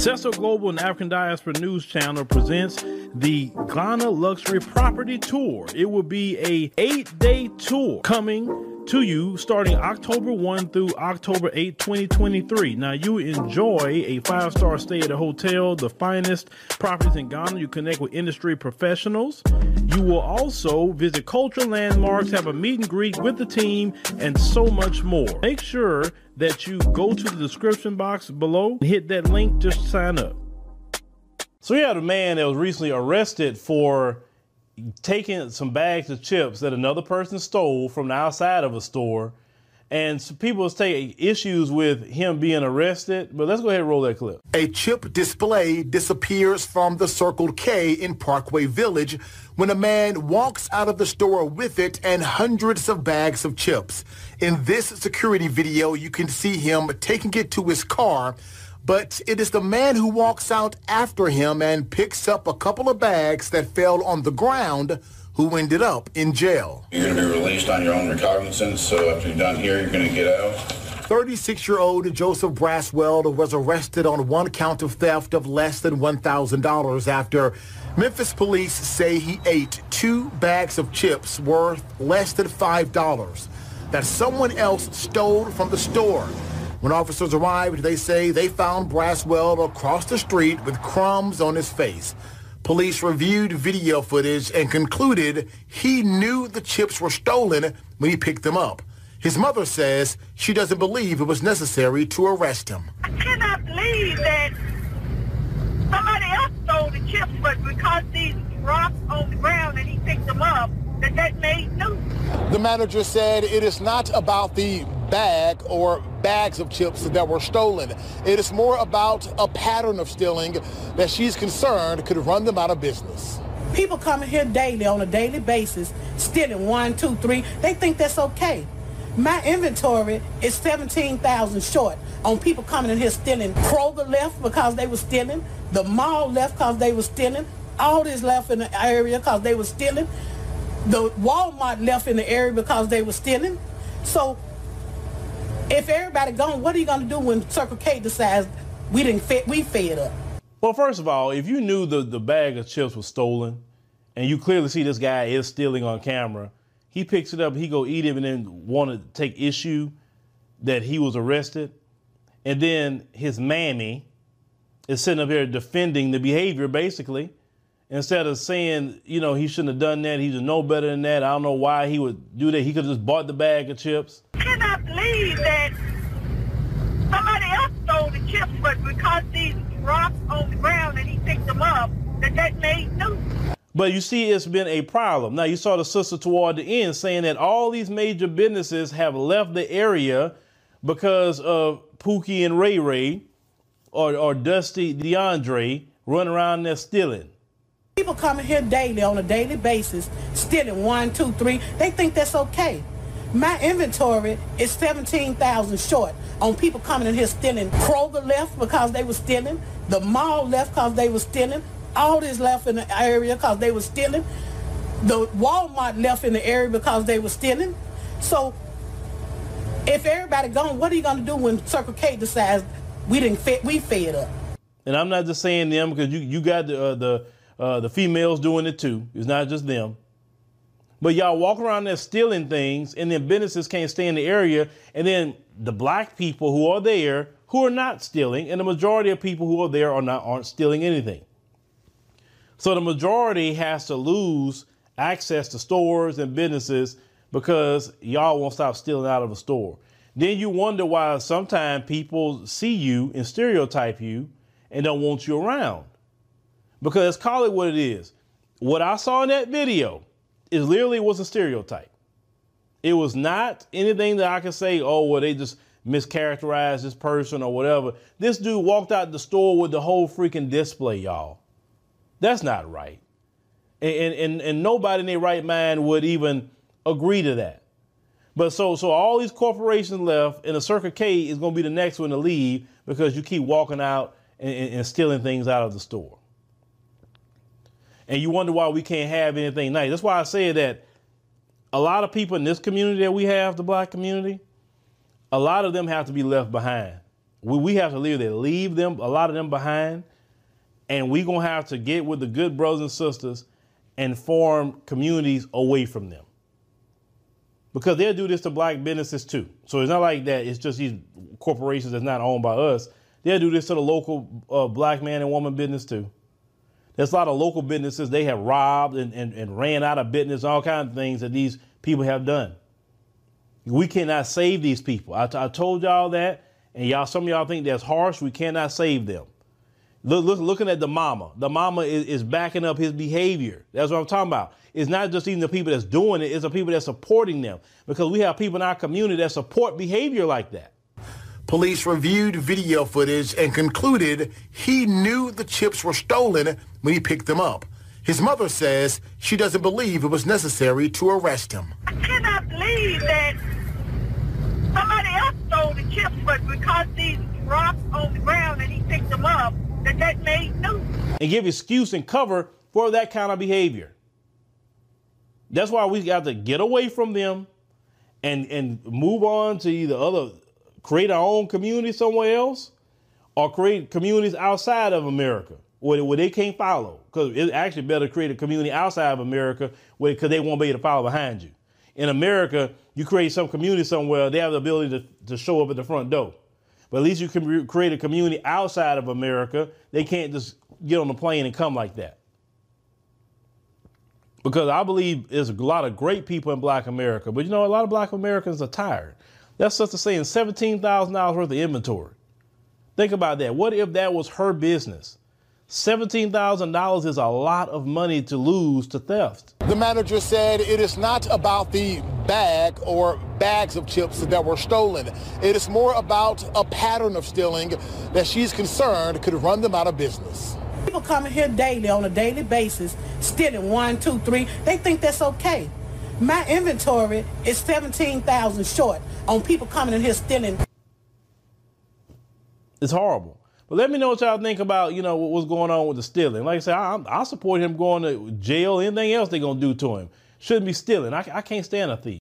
Cecil Global and African Diaspora News Channel presents the Ghana Luxury Property Tour. It will be a eight-day tour coming to you starting October 1 through October 8, 2023. Now, you enjoy a five star stay at a hotel, the finest properties in Ghana. You connect with industry professionals. You will also visit cultural landmarks, have a meet and greet with the team, and so much more. Make sure that you go to the description box below hit that link to sign up. So, we had a man that was recently arrested for taking some bags of chips that another person stole from the outside of a store. And people take issues with him being arrested, but let's go ahead and roll that clip. A chip display disappears from the Circle K in Parkway Village when a man walks out of the store with it and hundreds of bags of chips. In this security video, you can see him taking it to his car but it is the man who walks out after him and picks up a couple of bags that fell on the ground who ended up in jail. You're going to be released on your own recognizance, so after you're done here, you're going to get out. 36-year-old Joseph Braswell was arrested on one count of theft of less than $1,000 after Memphis police say he ate two bags of chips worth less than $5 that someone else stole from the store. When officers arrived, they say they found Braswell across the street with crumbs on his face. Police reviewed video footage and concluded he knew the chips were stolen when he picked them up. His mother says she doesn't believe it was necessary to arrest him. I cannot believe that somebody else stole the chips, but because these rocks on the ground and he picked them up, that that made news. The manager said it is not about the bag or bags of chips that were stolen. It is more about a pattern of stealing that she's concerned could run them out of business. People coming here daily on a daily basis, stealing one, two, three. They think that's okay. My inventory is 17,000 short on people coming in here stealing. Kroger left because they were stealing. The mall left because they were stealing. All this left in the area because they were stealing. The Walmart left in the area because they were stealing. So if everybody gone, what are you going to do when Circle K decides we didn't fit, we fed up? Well, first of all, if you knew the, the bag of chips was stolen, and you clearly see this guy is stealing on camera, he picks it up, he go eat it, and then want to take issue that he was arrested, and then his mammy is sitting up here defending the behavior, basically, instead of saying, you know, he shouldn't have done that, he should know better than that. I don't know why he would do that. He could have just bought the bag of chips cannot believe that somebody else stole the chips, but because these rocks on the ground and he picked them up, that that made news. But you see, it's been a problem. Now, you saw the sister toward the end saying that all these major businesses have left the area because of Pookie and Ray Ray or, or Dusty DeAndre running around there stealing. People coming here daily on a daily basis, stealing one, two, three. They think that's okay. My inventory is 17,000 short on people coming in here stealing. Kroger left because they were stealing. The mall left because they were stealing. All this left in the area because they were stealing. The Walmart left in the area because they were stealing. So if everybody gone, what are you going to do when Circle K decides we didn't fit, we fed up? And I'm not just saying them because you, you got the, uh, the, uh, the females doing it too. It's not just them. But y'all walk around there stealing things, and then businesses can't stay in the area. And then the black people who are there who are not stealing, and the majority of people who are there are not aren't stealing anything. So the majority has to lose access to stores and businesses because y'all won't stop stealing out of a store. Then you wonder why sometimes people see you and stereotype you and don't want you around. Because call it what it is. What I saw in that video it literally was a stereotype. It was not anything that I could say, oh, well, they just mischaracterized this person or whatever. This dude walked out the store with the whole freaking display, y'all. That's not right. And, and, and nobody in their right mind would even agree to that. But so so all these corporations left, and the Circle K is going to be the next one to leave because you keep walking out and, and stealing things out of the store and you wonder why we can't have anything nice. That's why I say that a lot of people in this community that we have, the black community, a lot of them have to be left behind. We, we have to leave they leave them a lot of them behind, and we're gonna have to get with the good brothers and sisters and form communities away from them. Because they'll do this to black businesses too. So it's not like that. It's just these corporations that's not owned by us. They'll do this to the local uh, black man and woman business too. There's a lot of local businesses they have robbed and, and, and ran out of business, all kinds of things that these people have done. We cannot save these people. I, t- I told y'all that, and y'all, some of y'all think that's harsh. We cannot save them. Look, look, looking at the mama, the mama is, is backing up his behavior. That's what I'm talking about. It's not just even the people that's doing it; it's the people that's supporting them. Because we have people in our community that support behavior like that. Police reviewed video footage and concluded he knew the chips were stolen when he picked them up. His mother says she doesn't believe it was necessary to arrest him. I cannot believe that somebody else stole the chips, but because these rocks on the ground and he picked them up, that that made news. And give excuse and cover for that kind of behavior. That's why we got to get away from them and and move on to either other create our own community somewhere else or create communities outside of America where, where they can't follow. Because it's actually better to create a community outside of America because they won't be able to follow behind you. In America, you create some community somewhere, they have the ability to, to show up at the front door. But at least you can re- create a community outside of America. They can't just get on the plane and come like that. Because I believe there's a lot of great people in black America, but you know, a lot of black Americans are tired. That's just to saying $17,000 worth of inventory. Think about that. What if that was her business? $17,000 is a lot of money to lose to theft. The manager said it is not about the bag or bags of chips that were stolen. It is more about a pattern of stealing that she's concerned could run them out of business. People coming here daily on a daily basis, stealing one, two, three. They think that's okay. My inventory is 17,000 short on people coming in here stealing. It's horrible. But let me know what y'all think about, you know, what's going on with the stealing. Like I said, I, I support him going to jail, anything else they're going to do to him. Shouldn't be stealing. I, I can't stand a thief.